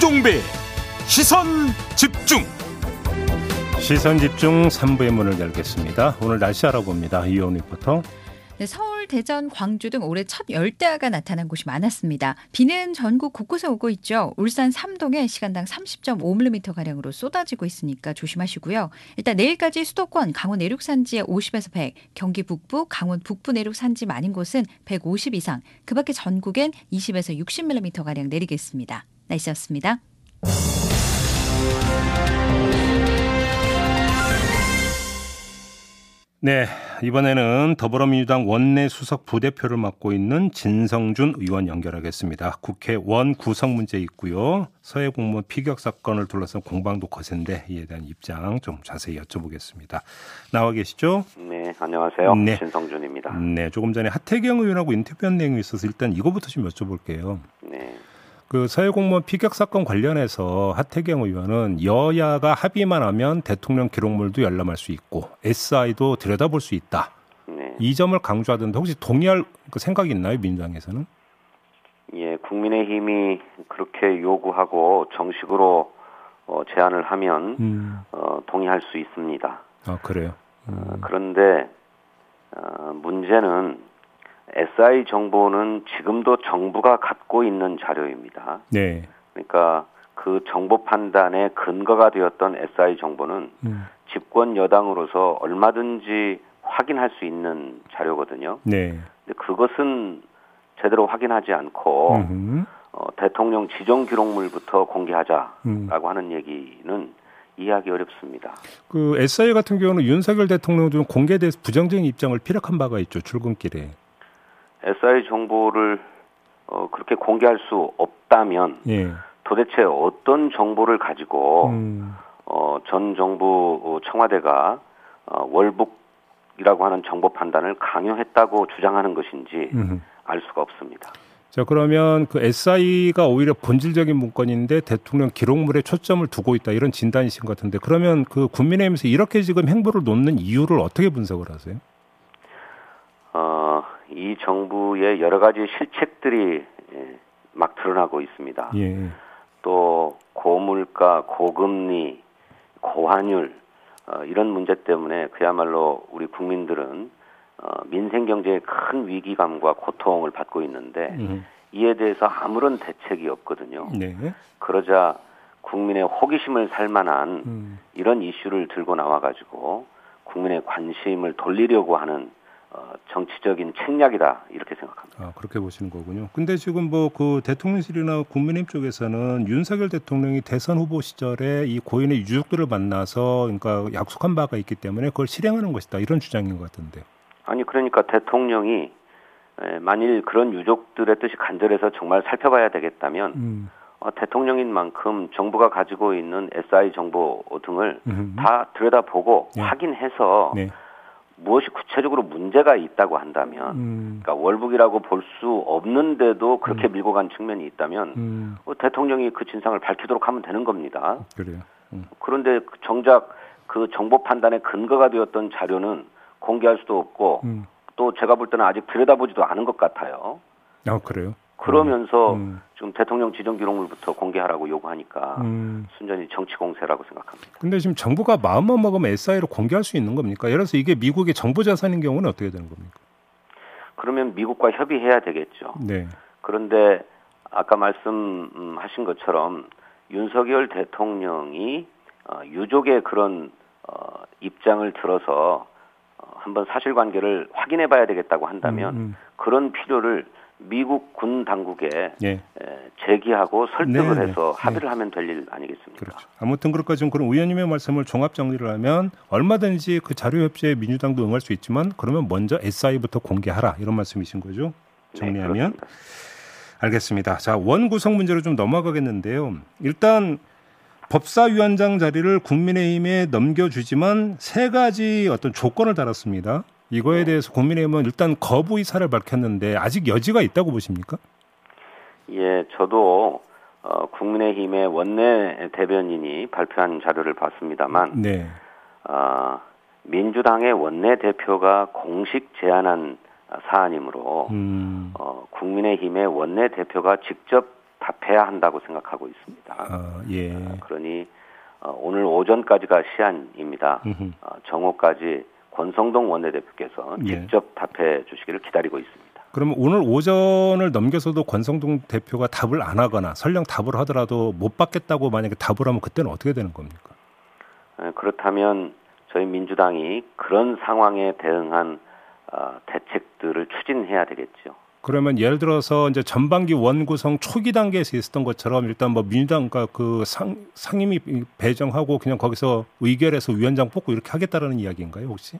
김종배 시선 집중 시선 집중 3부의 문을 열겠습니다. 오늘 날씨 알아봅니다. 이온 리포터. 네, 서울, 대전, 광주 등 올해 첫 열대야가 나타난 곳이 많았습니다. 비는 전국 곳곳에 오고 있죠. 울산 삼동에 시간당 30.5mm 가량으로 쏟아지고 있으니까 조심하시고요. 일단 내일까지 수도권, 강원 내륙 산지에 50에서 100, 경기 북부, 강원 북부 내륙 산지 많은 곳은 150 이상, 그밖에 전국엔 20에서 60mm 가량 내리겠습니다. 날씨였습니다. 네, 이번에는 더불어민주당 원내 수석 부대표를 맡고 있는 진성준 의원 연결하겠습니다. 국회 원 구성 문제 있고요. 서해 공무원 피격 사건을 둘러싼 공방도 거센데 이에 대한 입장 좀 자세히 여쭤보겠습니다. 나와 계시죠? 네, 안녕하세요. 네. 진성준입니다. 네, 조금 전에 하태경 의원하고 인터뷰한 내용이 있어서 일단 이거부터 좀 여쭤볼게요. 네. 그 서해 공무원 피격 사건 관련해서 하태경 의원은 여야가 합의만 하면 대통령 기록물도 열람할 수 있고 SI도 들여다볼 수 있다. 네. 이 점을 강조하던데 혹시 동의할 그 생각이 있나요 민주당에서는? 예, 국민의힘이 그렇게 요구하고 정식으로 어, 제안을 하면 음. 어, 동의할 수 있습니다. 아 그래요? 음. 어, 그런데 어, 문제는 SI 정보는 지금도 정부가 갖고 있는 자료입니다. 네. 그러니까 그 정보 판단의 근거가 되었던 SI 정보는 음. 집권 여당으로서 얼마든지 확인할 수 있는 자료거든요. 네. 근데 그것은 제대로 확인하지 않고 어, 대통령 지정 기록물부터 공개하자라고 음. 하는 얘기는 이해하기 어렵습니다. 그 SI 같은 경우는 윤석열 대통령도 공개에 대해서 부정적인 입장을 피력한 바가 있죠 출근길에. SI 정보를 어, 그렇게 공개할 수 없다면 예. 도대체 어떤 정보를 가지고 음. 어, 전 정부 어, 청와대가 어, 월북이라고 하는 정보 판단을 강요했다고 주장하는 것인지 음. 알 수가 없습니다. 자 그러면 그 SI가 오히려 본질적인 문건인데 대통령 기록물에 초점을 두고 있다 이런 진단이신 것 같은데 그러면 그 국민의힘에서 이렇게 지금 행보를 놓는 이유를 어떻게 분석을 하세요? 어, 이 정부의 여러 가지 실책들이 예, 막 드러나고 있습니다. 예. 또 고물가, 고금리, 고환율 어, 이런 문제 때문에 그야말로 우리 국민들은 어, 민생 경제의 큰 위기감과 고통을 받고 있는데 음. 이에 대해서 아무런 대책이 없거든요. 네. 그러자 국민의 호기심을 살만한 음. 이런 이슈를 들고 나와가지고 국민의 관심을 돌리려고 하는 어, 정치적인 책략이다 이렇게 생각합니다. 아 그렇게 보시는 거군요. 근데 지금 뭐 그 대통령실이나 국민의힘 쪽에서는 윤석열 대통령이 대선 후보 시절에 이 고인의 유족들을 만나서 그러니까 약속한 바가 있기 때문에 그걸 실행하는 것이다 이런 주장인 것 같은데. 아니 그러니까 대통령이 만일 그런 유족들의 뜻이 간절해서 정말 살펴봐야 되겠다면 음. 어, 대통령인 만큼 정부가 가지고 있는 SI 정보 등을 음. 다 들여다보고 네. 확인해서. 네. 무엇이 구체적으로 문제가 있다고 한다면, 음. 그러니까 월북이라고 볼 수 없는데도 그렇게 음. 밀고 간 측면이 있다면, 음. 뭐 대통령이 그 진상을 밝히도록 하면 되는 겁니다. 그래요. 음. 그런데 정작 그 정보 판단의 근거가 되었던 자료는 공개할 수도 없고, 음. 또 제가 볼 때는 아직 들여다보지도 않은 것 같아요. 아 그래요? 그러면서 음. 지금 대통령 지정 기록물부터 공개하라고 요구하니까 음. 순전히 정치 공세라고 생각합니다. 근데 지금 정부가 마음만 먹으면 SI로 공개할 수 있는 겁니까? 예를 들어서 이게 미국의 정부 자산인 경우는 어떻게 되는 겁니까? 그러면 미국과 협의해야 되겠죠. 네. 그런데 아까 말씀하신 것처럼 윤석열 대통령이 어, 유족의 그런 어, 입장을 들어서 어, 한번 사실관계를 확인해 봐야 되겠다고 한다면 음, 음. 그런 필요를 미국 군 당국에 예. 제기하고 설득을 네, 네. 해서 네. 합의를 네. 하면 될 일 아니겠습니까? 그렇죠. 아무튼 그럴까 지 그런 의원님의 말씀을 종합 정리를 하면 얼마든지 그 자료 협조에 민주당도 응할 수 있지만 그러면 먼저 SI부터 공개하라 이런 말씀이신 거죠? 네, 정리하면 네, 알겠습니다. 자 원 구성 문제로 좀 넘어가겠는데요. 일단 법사위원장 자리를 국민의힘에 넘겨주지만 세 가지 어떤 조건을 달았습니다. 이거에 네. 대해서 국민의힘은 일단 거부 의사를 밝혔는데 아직 여지가 있다고 보십니까? 예, 저도 어, 국민의힘의 원내 대변인이 발표한 자료를 봤습니다만, 네. 어, 민주당의 원내 대표가 공식 제안한 사안이므로 음. 어, 국민의힘의 원내 대표가 직접 답해야 한다고 생각하고 있습니다. 아, 예. 어, 그러니 어, 오늘 오전까지가 시한입니다. 어, 정오까지 권성동 원내대표께서 예. 직접 답해 주시기를 기다리고 있습니다. 그러면 오늘 오전을 넘겨서도 권성동 대표가 답을 안 하거나 설령 답을 하더라도 못 받겠다고 만약에 답을 하면 그때는 어떻게 되는 겁니까? 네, 그렇다면 저희 민주당이 그런 상황에 대응한 어, 대책들을 추진해야 되겠죠. 그러면 예를 들어서 이제 전반기 원구성 초기 단계에서 있었던 것처럼 일단 뭐 민주당과 그 상, 상임위 배정하고 그냥 거기서 의결해서 위원장 뽑고 이렇게 하겠다라는 이야기인가요, 혹시?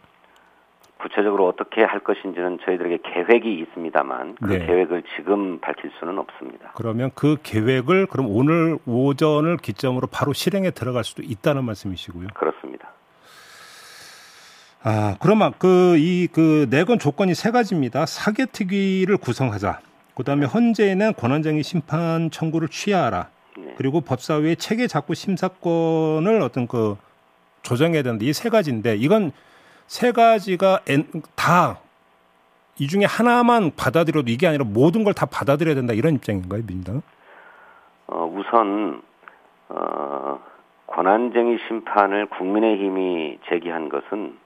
구체적으로 어떻게 할 것인지는 저희들에게 계획이 있습니다만 그 네. 계획을 지금 밝힐 수는 없습니다. 그러면 그 계획을 그럼 오늘 오전을 기점으로 바로 실행에 들어갈 수도 있다는 말씀이시고요. 그렇습니다. 아, 그러면 그 이 그 내건 조건이 세 가지입니다. 사개특위를 구성하자. 그다음에 헌재에는 권한쟁의 심판 청구를 취하하라. 네. 그리고 법사위의 체계 작구 심사권을 어떤 그 조정해야 되는데 이 세 가지인데 이건 세 가지가 다 이 중에 하나만 받아들여도 이게 아니라 모든 걸 다 받아들여야 된다 이런 입장인가요, 민주당? 어, 우선 어, 권한쟁의 심판을 국민의힘이 제기한 것은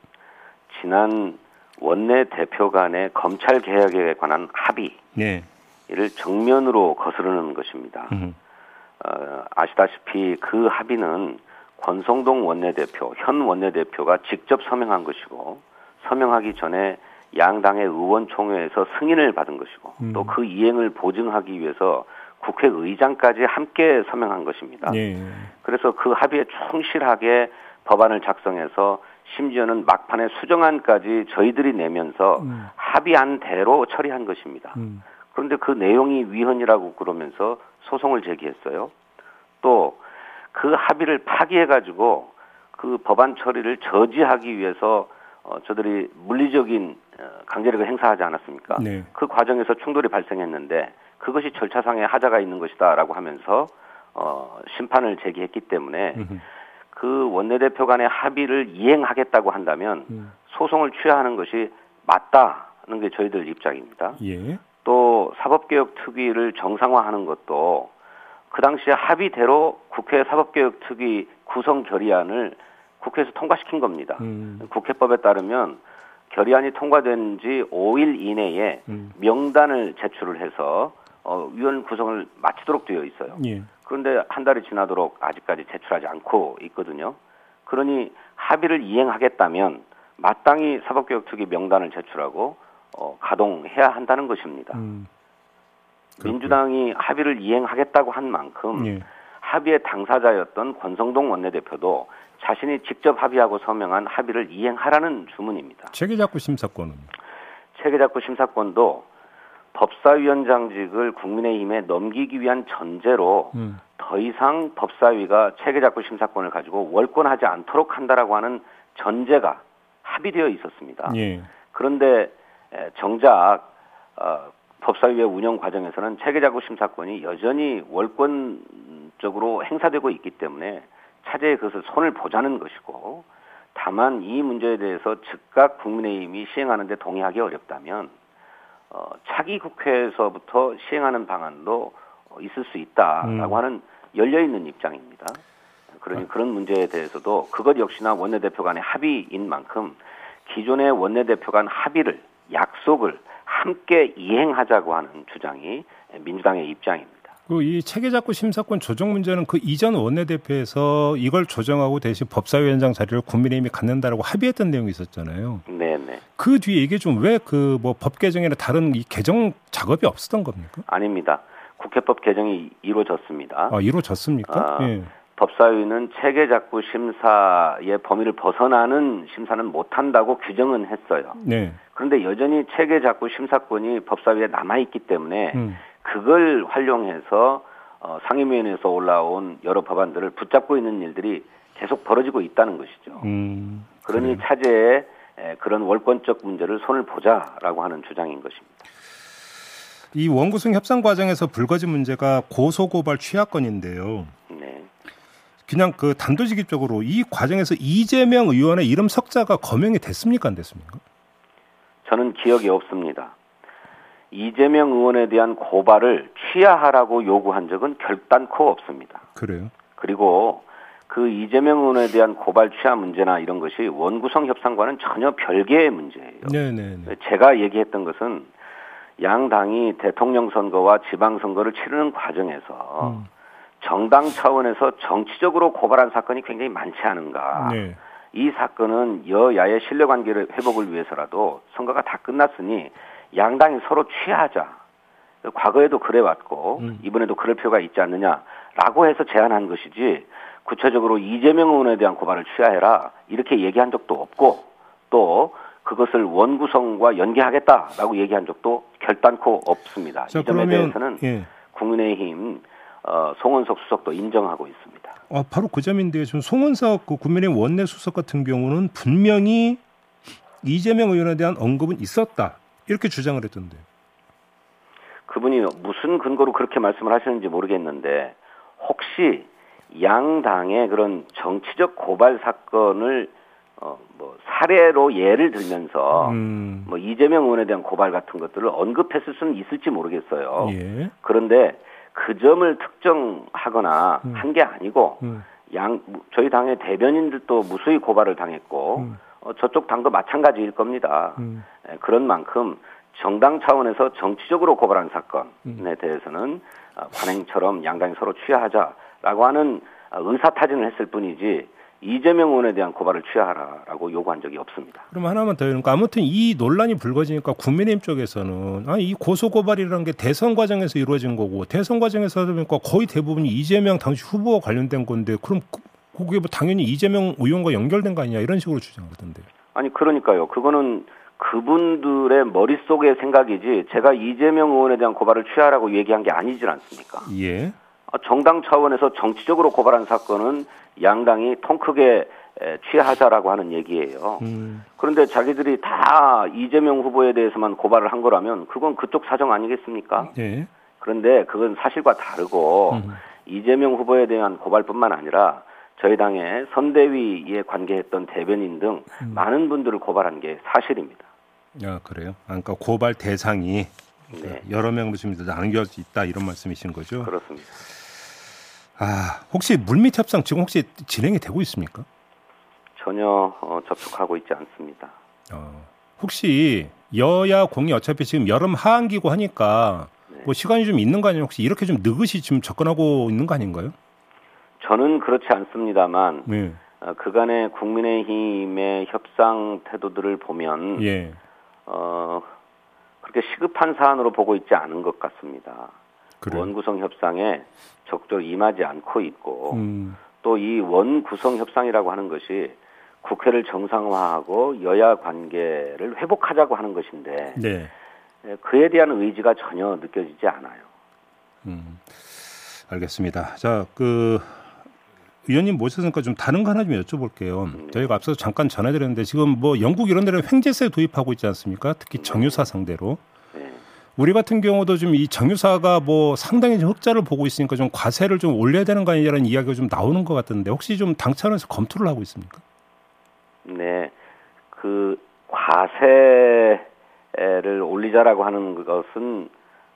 지난 원내 대표 간의 검찰 개혁에 관한 합의 네. 이를 정면으로 거스르는 것입니다. 어, 아시다시피 그 합의는 권성동 원내대표, 현 원내대표가 직접 서명한 것이고 서명하기 전에 양당의 의원총회에서 승인을 받은 것이고 음. 또그 이행을 보증하기 위해서 국회의장까지 함께 서명한 것입니다. 네. 그래서 그 합의에 충실하게 법안을 작성해서 심지어는 막판에 수정안까지 저희들이 내면서 음. 합의한 대로 처리한 것입니다. 음. 그런데 그 내용이 위헌이라고 그러면서 소송을 제기했어요. 또 그 합의를 파기해가지고 그 법안 처리를 저지하기 위해서 어, 저들이 물리적인 어, 강제력을 행사하지 않았습니까? 네. 그 과정에서 충돌이 발생했는데 그것이 절차상의 하자가 있는 것이다라고 하면서 어, 심판을 제기했기 때문에 음흠. 그 원내대표 간의 합의를 이행하겠다고 한다면 음. 소송을 취하하는 것이 맞다는 게 저희들 입장입니다. 예. 또 사법개혁 특위를 정상화하는 것도 그 당시에 합의대로 국회 사법개혁 특위 구성 결의안을 국회에서 통과시킨 겁니다. 음. 국회법에 따르면 결의안이 통과된 지 5일 이내에 음. 명단을 제출을 해서 어, 위원 구성을 마치도록 되어 있어요. 예. 그런데 한 달이 지나도록 아직까지 제출하지 않고 있거든요. 그러니 합의를 이행하겠다면 마땅히 사법개혁특위 명단을 제출하고 어, 가동해야 한다는 것입니다. 음, 민주당이 합의를 이행하겠다고 한 만큼 예. 합의의 당사자였던 권성동 원내대표도 자신이 직접 합의하고 서명한 합의를 이행하라는 주문입니다. 체계작구 심사권은? 체계작구 심사권도 법사위원장직을 국민의힘에 넘기기 위한 전제로 음. 더 이상 법사위가 체계작구 심사권을 가지고 월권하지 않도록 한다라고 하는 전제가 합의되어 있었습니다. 예. 그런데 정작 어, 법사위의 운영 과정에서는 체계작구 심사권이 여전히 월권적으로 행사되고 있기 때문에 차제에 그것을 손을 보자는 것이고 다만 이 문제에 대해서 즉각 국민의힘이 시행하는데 동의하기 어렵다면 어, 차기 국회에서부터 시행하는 방안도 있을 수 있다라고 음. 하는 열려 있는 입장입니다. 그러니 아. 그런 문제에 대해서도 그것 역시나 원내대표 간의 합의인 만큼 기존의 원내대표 간 합의를 약속을 함께 이행하자고 하는 주장이 민주당의 입장입니다. 그이 체계작구 심사권 조정 문제는 그 이전 원내대표에서 이걸 조정하고 대신 법사위원장 자리를 국민의힘이 갖는다라고 합의했던 내용이 있었잖아요. 네네. 그 뒤에 이게 좀 왜 그 뭐 법 개정이나 다른 이 개정 작업이 없었던 겁니까? 아닙니다. 국회법 개정이 이루어졌습니다. 아 이루어졌습니까? 아, 예. 법사위는 체계작구 심사의 범위를 벗어나는 심사는 못한다고 규정은 했어요. 네. 그런데 여전히 체계작구 심사권이 법사위에 남아 있기 때문에 음. 그걸 활용해서 어, 상임위원회에서 올라온 여러 법안들을 붙잡고 있는 일들이 계속 벌어지고 있다는 것이죠. 음, 그러니 차제에 그런 월권적 문제를 손을 보자라고 하는 주장인 것입니다. 이 원구성 협상 과정에서 불거진 문제가 고소고발 취하권인데요. 네. 그냥 그 단도직입적으로 이 과정에서 이재명 의원의 이름 석자가 거명이 됐습니까 안 됐습니까? 저는 기억이 없습니다. 이재명 의원에 대한 고발을 취하하라고 요구한 적은 결단코 없습니다. 그래요? 그리고 그 이재명 의원에 대한 고발 취하 문제나 이런 것이 원구성 협상과는 전혀 별개의 문제예요. 네네. 제가 얘기했던 것은 양 당이 대통령 선거와 지방 선거를 치르는 과정에서 음. 정당 차원에서 정치적으로 고발한 사건이 굉장히 많지 않은가. 네. 이 사건은 여야의 신뢰 관계를 회복을 위해서라도 선거가 다 끝났으니 양당이 서로 취하자. 과거에도 그래 왔고 음. 이번에도 그럴 필요가 있지 않느냐라고 해서 제안한 것이지 구체적으로 이재명 의원에 대한 고발을 취하해라 이렇게 얘기한 적도 없고 또 그것을 원구성과 연계하겠다라고 얘기한 적도 결단코 없습니다. 자, 이 점에 그러면, 대해서는 예. 국민의힘 어, 송원석 수석도 인정하고 있습니다. 아, 바로 그 점인데 지금 송원석 그 국민의힘 원내 수석 같은 경우는 분명히 이재명 의원에 대한 언급은 있었다 이렇게 주장을 했던데. 그분이 무슨 근거로 그렇게 말씀을 하시는지 모르겠는데 혹시 양당의 그런 정치적 고발 사건을 어, 뭐 사례로 예를 들면서 음. 뭐 이재명 의원에 대한 고발 같은 것들을 언급했을 수는 있을지 모르겠어요. 예. 그런데 그 점을 특정하거나 음. 한게 아니고 음. 양 저희 당의 대변인들도 무수히 고발을 당했고 음. 어, 저쪽 당도 마찬가지일 겁니다. 음. 예, 그런 만큼 정당 차원에서 정치적으로 고발한 사건에 음. 대해서는 어, 관행처럼 양당이 서로 취하하자라고 하는 어, 의사타진을 했을 뿐이지 이재명 의원에 대한 고발을 취하라라고 요구한 적이 없습니다. 그럼 하나만 더 그러니까 아무튼 이 논란이 불거지니까 국민의힘 쪽에서는 아, 이 고소 고발이라는 게 대선 과정에서 이루어진 거고 대선 과정에서 하다 보니까 거의 대부분이 이재명 당시 후보와 관련된 건데 그럼 그, 그게 뭐 당연히 이재명 의원과 연결된 거 아니냐 이런 식으로 주장하던데. 아니 그러니까요. 그거는 그분들의 머릿속의 생각이지 제가 이재명 의원에 대한 고발을 취하라고 얘기한 게 아니질 않습니까? 예. 아, 정당 차원에서 정치적으로 고발한 사건은 양당이 통 크게 취하자라고 하는 얘기예요. 음. 그런데 자기들이 다 이재명 후보에 대해서만 고발을 한 거라면 그건 그쪽 사정 아니겠습니까? 네. 그런데 그건 사실과 다르고 음. 이재명 후보에 대한 고발뿐만 아니라 저희 당의 선대위에 관계했던 대변인 등 음. 많은 분들을 고발한 게 사실입니다. 아 그래요? 아, 그러니까 고발 대상이 네. 여러 명도 지금 나눠져 있다 이런 말씀이신 거죠? 그렇습니다. 아, 혹시 물밑 협상 지금 혹시 진행이 되고 있습니까? 전혀 어, 접촉하고 있지 않습니다. 어, 혹시 여야 공이 어차피 지금 여름 하한기고 하니까 네. 뭐 시간이 좀 있는 거 아니에요? 혹시 이렇게 좀 느긋이 지금 접근하고 있는 거 아닌가요? 저는 그렇지 않습니다만 네. 어, 그간의 국민의힘의 협상 태도들을 보면 예. 어, 그렇게 시급한 사안으로 보고 있지 않은 것 같습니다. 그래요? 원구성 협상에 적극적으로 임하지 않고 있고 음. 또이 원구성 협상이라고 하는 것이 국회를 정상화하고 여야 관계를 회복하자고 하는 것인데 네. 예, 그에 대한 의지가 전혀 느껴지지 않아요. 음, 알겠습니다. 자, 그 위원님 모셨으니까 좀 다른 거 하나 좀 여쭤볼게요. 네. 저희가 앞서서 잠깐 전해드렸는데 지금 뭐 영국 이런 데는 횡재세 도입하고 있지 않습니까? 특히 정유사 상대로. 우리 같은 경우도 좀 이 정유사가 뭐 상당히 좀 흑자를 보고 있으니까 좀 과세를 좀 올려야 되는 거 아니냐는 이야기가 좀 나오는 것 같은데 혹시 좀 당 차원에서 검토를 하고 있습니까? 네, 그 과세를 올리자라고 하는 것은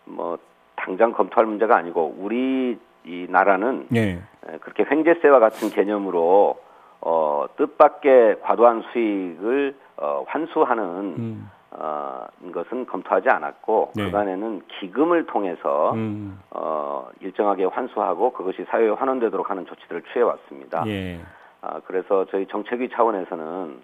뭐 당장 검토할 문제가 아니고 우리 이 나라는 네. 그렇게 횡재세와 같은 개념으로 어, 뜻밖의 과도한 수익을 어, 환수하는 음. 어, 것은 검토하지 않았고 네. 그간에는 기금을 통해서 음. 어, 일정하게 환수하고 그것이 사회에 환원되도록 하는 조치들을 취해 왔습니다. 예. 아, 그래서 저희 정책위 차원에서는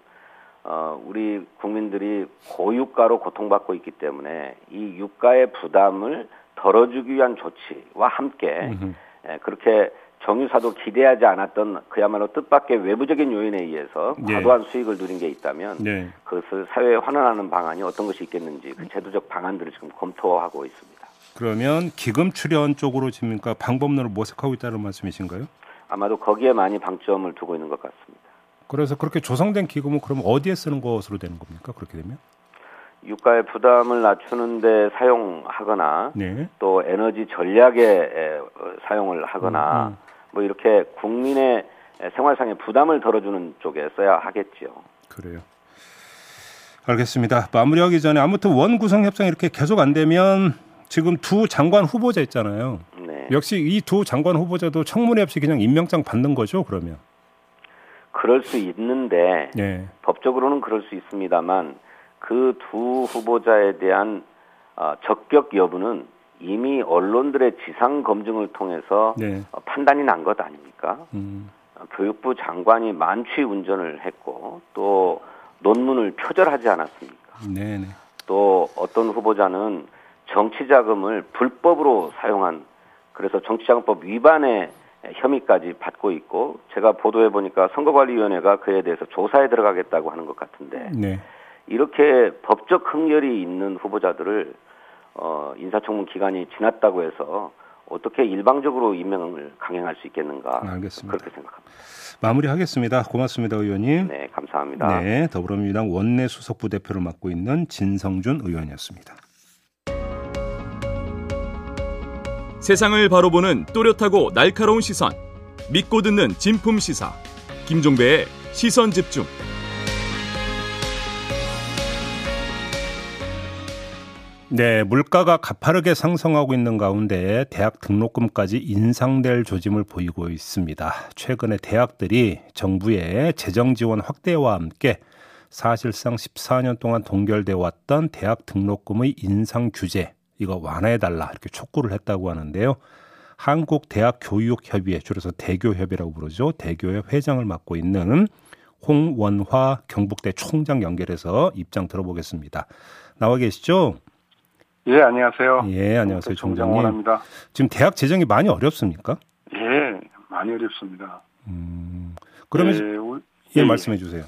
어, 우리 국민들이 고유가로 고통받고 있기 때문에 이 유가의 부담을 덜어주기 위한 조치와 함께 예, 그렇게 정유사도 기대하지 않았던 그야말로 뜻밖의 외부적인 요인에 의해서 네. 과도한 수익을 누린 게 있다면 네. 그것을 사회에 환원하는 방안이 어떤 것이 있겠는지 그 제도적 방안들을 지금 검토하고 있습니다. 그러면 기금 출연 쪽으로 지금 그러니까 방법론을 모색하고 있다는 말씀이신가요? 아마도 거기에 많이 방점을 두고 있는 것 같습니다. 그래서 그렇게 조성된 기금은 그럼 어디에 쓰는 것으로 되는 겁니까? 그렇게 되면? 유가의 부담을 낮추는데 사용하거나 네. 또 에너지 전략에 사용을 하거나 음, 음. 뭐 이렇게 국민의 생활상의 부담을 덜어주는 쪽에 써야 하겠지요. 그래요. 알겠습니다. 마무리하기 전에 아무튼 원 구성 협상 이렇게 계속 안 되면 지금 두 장관 후보자 있잖아요. 네. 역시 이 두 장관 후보자도 청문회 없이 그냥 임명장 받는 거죠, 그러면? 그럴 수 있는데 네. 법적으로는 그럴 수 있습니다만 그 두 후보자에 대한 어, 적격 여부는 이미 언론들의 지상 검증을 통해서 네. 어, 판단이 난 것 아닙니까? 음. 어, 교육부 장관이 만취 운전을 했고 또 논문을 표절하지 않았습니까? 네네. 네. 또 어떤 후보자는 정치 자금을 불법으로 사용한 그래서 정치자금법 위반의 혐의까지 받고 있고 제가 보도해 보니까 선거관리위원회가 그에 대해서 조사에 들어가겠다고 하는 것 같은데 네. 이렇게 법적 흥렬이 있는 후보자들을 어, 인사청문 기간이 지났다고 해서 어떻게 일방적으로 임명을 강행할 수 있겠는가 알겠습니다. 그렇게 생각합니다. 마무리하겠습니다. 고맙습니다, 의원님. 네, 감사합니다. 네, 더불어민주당 원내 수석 부 대표를 맡고 있는 진성준 의원이었습니다. 세상을 바로 보는 또렷하고 날카로운 시선, 믿고 듣는 진품 시사. 김종배의 시선 집중. 네, 물가가 가파르게 상승하고 있는 가운데 대학 등록금까지 인상될 조짐을 보이고 있습니다. 최근에 대학들이 정부의 재정 지원 확대와 함께 사실상 14년 동안 동결돼 왔던 대학 등록금의 인상 규제 이거 완화해 달라 이렇게 촉구를 했다고 하는데요. 한국 대학 교육 협의회 줄여서 대교협이라고 부르죠. 대교협 회장을 맡고 있는 홍원화 경북대 총장 연결해서 입장 들어보겠습니다. 나와 계시죠? 예, 안녕하세요. 예, 안녕하세요, 총장님. 원합니다. 지금 대학 재정이 많이 어렵습니까? 예, 많이 어렵습니다. 음, 그러면 예, 예, 예, 말씀해 주세요.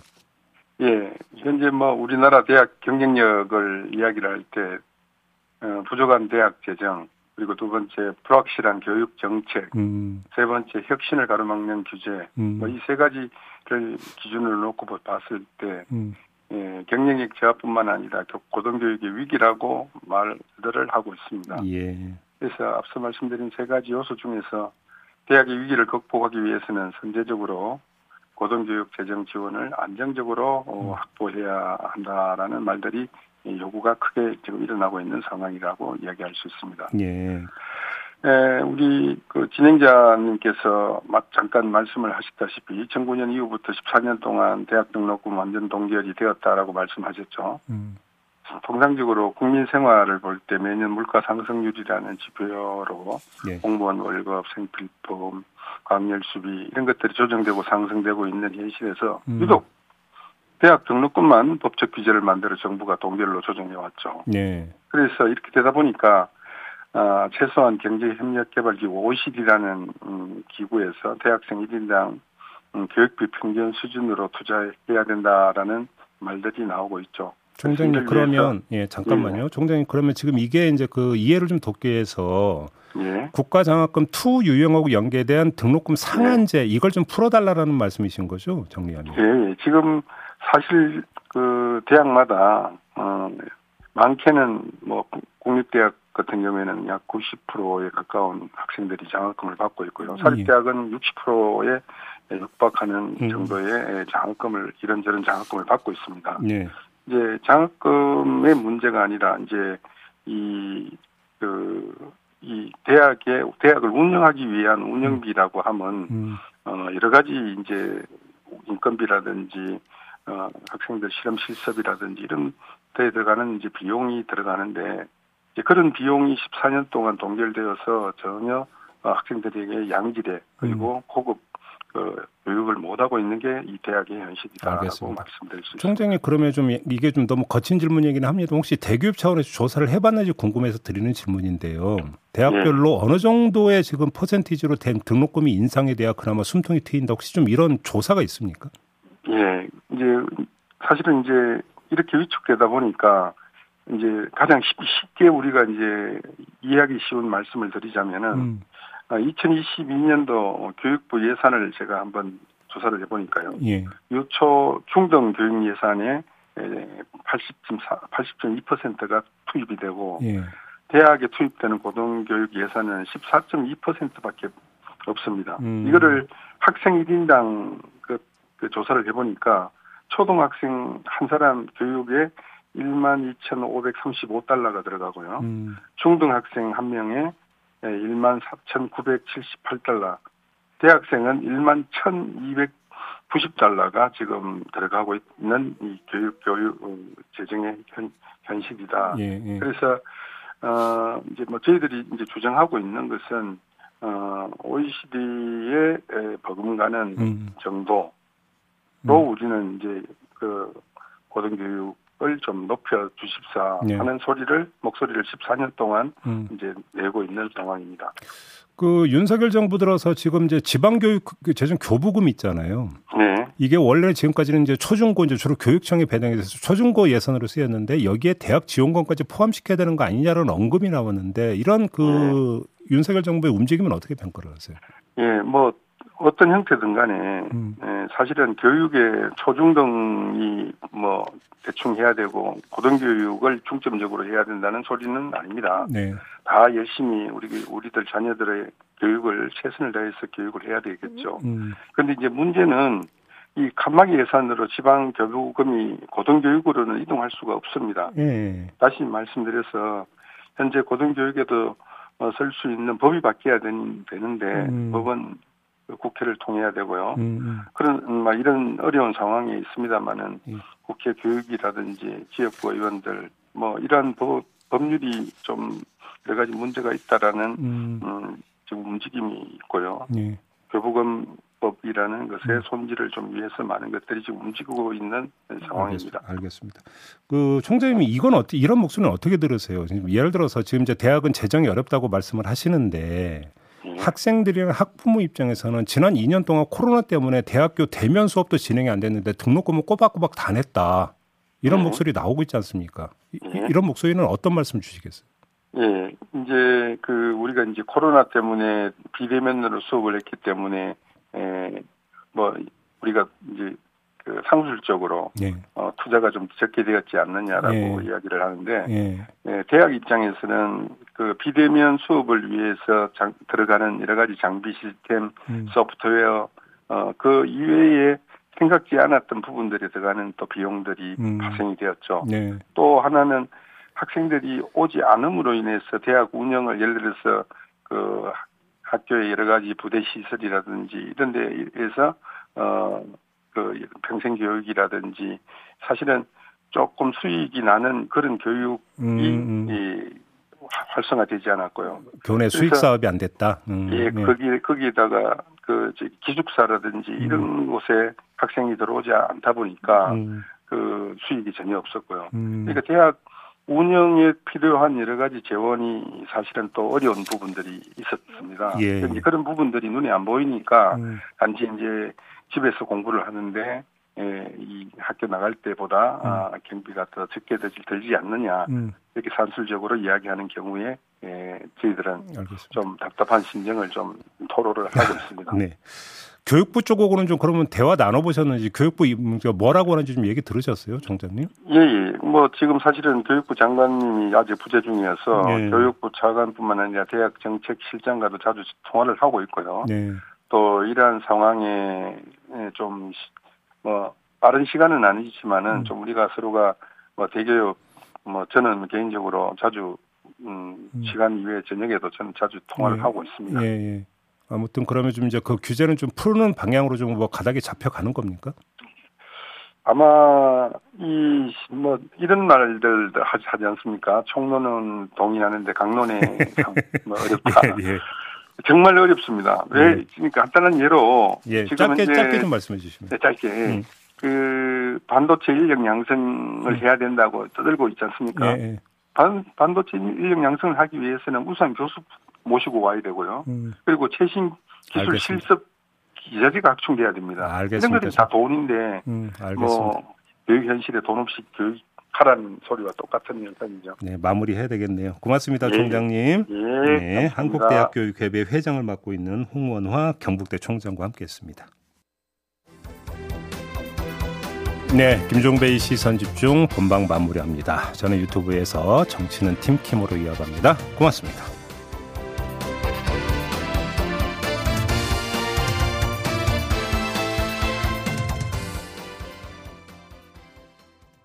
예, 현재 뭐 우리나라 대학 경쟁력을 이야기를 할때 어, 부족한 대학 재정, 그리고 두 번째 불확실한 교육 정책, 음. 세 번째 혁신을 가로막는 규제, 음. 뭐이 세 가지를 기준으로 놓고 봤을 때 음. 예, 경쟁력 제한뿐만 아니라 고등교육의 위기라고 말들을 하고 있습니다. 예. 그래서 앞서 말씀드린 세 가지 요소 중에서 대학의 위기를 극복하기 위해서는 선제적으로 고등교육 재정 지원을 안정적으로 어, 음. 확보해야 한다라는 말들이 요구가 크게 지금 일어나고 있는 상황이라고 이야기할 수 있습니다. 예. 에, 우리 그 진행자님께서 잠깐 말씀을 하셨다시피 2009년 이후부터 14년 동안 대학 등록금 완전 동결이 되었다라고 말씀하셨죠. 음. 통상적으로 국민 생활을 볼 때 매년 물가 상승률이라는 지표로 예. 공무원 월급, 생필품, 광열수비 이런 것들이 조정되고 상승되고 있는 현실에서 음. 유독 대학 등록금만 법적 규제를 만들어 정부가 동결로 조정해 왔죠. 네. 그래서 이렇게 되다 보니까 어, 최소한 경제협력개발기구 OECD라는 음, 기구에서 대학생 1인당 음, 교육비 평균 수준으로 투자해야 된다라는 말들이 나오고 있죠. 총장님 그러면 예 잠깐만요. 예. 총장님 그러면 지금 이게 이제 그 이해를 좀 돕기 위해서 예. 국가 장학금 two 유형하고 연계된 등록금 상한제 예. 이걸 좀 풀어달라라는 말씀이신 거죠, 정리하면? 예, 예. 지금 사실 그 대학마다 어 많게는 뭐 국립대학 같은 경우에는 약 90%에 가까운 학생들이 장학금을 받고 있고요. 음, 사립대학은 60%에 육박하는 음. 정도의 장학금을 이런저런 장학금을 받고 있습니다. 네. 이제 장학금의 문제가 아니라 이제 이 그, 이 대학의 대학을 운영하기 위한 운영비라고 하면 음. 어 여러 가지 이제 인건비라든지 어, 학생들 실험 실습이라든지 이런 데 들어가는 이제 비용이 들어가는데 그런 비용이 14년 동안 동결되어서 전혀 어, 학생들에게 양질의 그리고 음. 고급 그 교육을 못하고 있는 게 이 대학의 현실이다라고 알겠습니다. 말씀드릴 수 있습니다. 총장님 그러면 좀 이게 좀 너무 거친 질문이긴 합니다. 혹시 대교육 차원에서 조사를 해봤는지 궁금해서 드리는 질문인데요. 대학별로 네. 어느 정도의 지금 퍼센티지로 된 등록금이 인상에 대해 그나마 숨통이 트인다 혹시 좀 이런 조사가 있습니까? 예, 이제 사실은 이제 이렇게 위축되다 보니까 이제 가장 쉽게 우리가 이제 이해하기 쉬운 말씀을 드리자면은 음. 2022년도 아, 교육부 예산을 제가 한번 조사를 해보니까요. 예. 유초 중등 교육 예산의 80.4, 80.2%가 투입이 되고 예. 대학에 투입되는 고등교육 예산은 14.2%밖에 없습니다. 음. 이거를 학생 1인당 그, 그 조사를 해보니까 초등학생 한 사람 교육에 1만 2,535달러가 들어가고요. 음. 중등학생 한 명에 1만 4,978달러. 대학생은 1만 1,290달러가 지금 들어가고 있는 이 교육 교육 어, 재정의 현, 현실이다. 예, 예. 그래서 어 이제 뭐 저희들이 이제 주장하고 있는 것은 어 OECD의 버금가는 음. 정도로 음. 우리는 이제 그 고등교육 을좀 높여 주십사 네. 하는 소리를 목소리를 14년 동안 음. 이제 내고 있는 상황입니다. 그 윤석열 정부 들어서 지금 이제 지방교육 그 재정 교부금 있잖아요. 네. 이게 원래 지금까지는 이제 초중고 이제 주로 교육청에 배당이 돼서 초중고 예산으로 쓰였는데 여기에 대학 지원금까지 포함시켜야 되는 거 아니냐는 언급이 나왔는데 이런 그 네. 윤석열 정부의 움직임은 어떻게 평가를 하세요? 예, 뭐 어떤 형태든 간에 음. 예, 사실은 교육의 초중등이 뭐 대충 해야 되고 고등교육을 중점적으로 해야 된다는 소리는 아닙니다. 네. 다 열심히 우리 우리들 자녀들의 교육을 최선을 다해서 교육을 해야 되겠죠. 음. 그런데 이제 문제는 이 칸막이 예산으로 지방 교부금이 고등교육으로는 이동할 수가 없습니다. 네. 다시 말씀드려서 현재 고등교육에도 어, 쓸수 있는 법이 바뀌어야 되는데 음. 법은 국회를 통해야 되고요. 음, 음. 그런 음, 막 이런 어려운 상황이 있습니다만은 음. 국회 교육이라든지 지역구 의원들 뭐 이러한 법, 법률이 좀 여러 가지 문제가 있다라는 음. 음 지금 움직임이 있고요. 예. 교부금법이라는 것의 음. 손질을 좀 위해서 많은 것들이 지금 움직이고 있는 상황입니다. 알겠습니다. 그 총장님이 이건 어떻게 이런 목소리는 어떻게 들으세요? 예를 들어서 지금 이제 대학은 재정이 어렵다고 말씀을 하시는데 예. 학생들이나 학부모 입장에서는 지난 2년 동안 코로나 때문에 대학교 대면 수업도 진행이 안 됐는데 등록금을 꼬박꼬박 다 냈다. 이런 예. 목소리 나오고 있지 않습니까? 예. 이런 목소리는 어떤 말씀 주시겠어요? 예, 이제 그 우리가 이제 코로나 때문에 비대면으로 수업을 했기 때문에 에, 뭐 우리가 이제 그 상술적으로 예. 어, 투자가 좀 적게 되었지 않느냐라고 예. 이야기를 하는데 예. 예. 대학 입장에서는 그 비대면 수업을 위해서 장, 들어가는 여러 가지 장비 시스템, 음. 소프트웨어 어, 그 이외에 생각지 않았던 부분들에 들어가는 또 비용들이 음. 발생이 되었죠. 네. 또 하나는 학생들이 오지 않음으로 인해서 대학 운영을 예를 들어서 그 학교의 여러 가지 부대 시설이라든지 이런 데에서 어 그 평생 교육이라든지 사실은 조금 수익이 나는 그런 교육이 음, 음. 이 활성화되지 않았고요. 교내 수익 사업이 안 됐다. 음, 예, 네. 거기 거기에다가 그 기숙사라든지 음. 이런 곳에 학생이 들어오지 않다 보니까 음. 그 수익이 전혀 없었고요. 음. 그러니까 대학 운영에 필요한 여러 가지 재원이 사실은 또 어려운 부분들이 있었습니다. 예. 그런 부분들이 눈에 안 보이니까 단지 이제 집에서 공부를 하는데 예, 이 학교 나갈 때보다 음. 아, 경비가 더 적게 들지, 들지 않느냐 음. 이렇게 산술적으로 이야기하는 경우에 예, 저희들은 알겠습니다. 좀 답답한 심정을 좀 토로를 하고 있습니다. 네. 교육부 쪽하고는 좀 그러면 대화 나눠보셨는지 교육부 뭐라고 하는지 좀 얘기 들으셨어요, 정장님? 예, 예. 뭐 지금 사실은 교육부 장관님이 아직 부재 중이어서 예. 교육부 차관뿐만 아니라 대학 정책실장과도 자주 통화를 하고 있고요. 네. 또 이러한 상황에 좀, 뭐, 빠른 시간은 아니지만은 음. 좀 우리가 서로가 뭐 대교육, 뭐 저는 개인적으로 자주, 음, 음. 시간 이외에 저녁에도 저는 자주 통화를 예. 하고 있습니다. 예, 예. 아무튼 그러면 좀 이제 그 규제는 좀 푸는 방향으로 좀 뭐 가닥이 잡혀가는 겁니까? 아마 이 뭐 이런 말들 하지, 않습니까? 총론은 동의하는데 강론에 뭐 어렵다. 예, 예. 정말 어렵습니다. 왜? 네. 그러니까 간단한 예로 예, 지금 짧게 짧게 좀 말씀해 주시면. 네, 짧게 음. 그 반도체 인력 양성을 음. 해야 된다고 떠들고 있지 않습니까? 예, 예. 반 반도체 인력 양성을 하기 위해서는 우선 교수 모시고 와야 되고요. 음. 그리고 최신 기술 알겠습니다. 실습 기자재가 확충돼야 됩니다. 알겠습니다. 이런 것들이 다 돈인데 음, 뭐 교육 현실에 돈 없이 교육 하라는 소리와 똑같은 현상이죠. 네, 마무리해야 되겠네요. 고맙습니다, 예. 총장님. 예, 네, 한국대학교육협의 회장을 맡고 있는 홍원화 경북대 총장과 함께했습니다. 네, 김종배의 시선 집중 본방 마무리합니다. 저는 유튜브에서 정치는 팀킴으로 이어갑니다. 고맙습니다.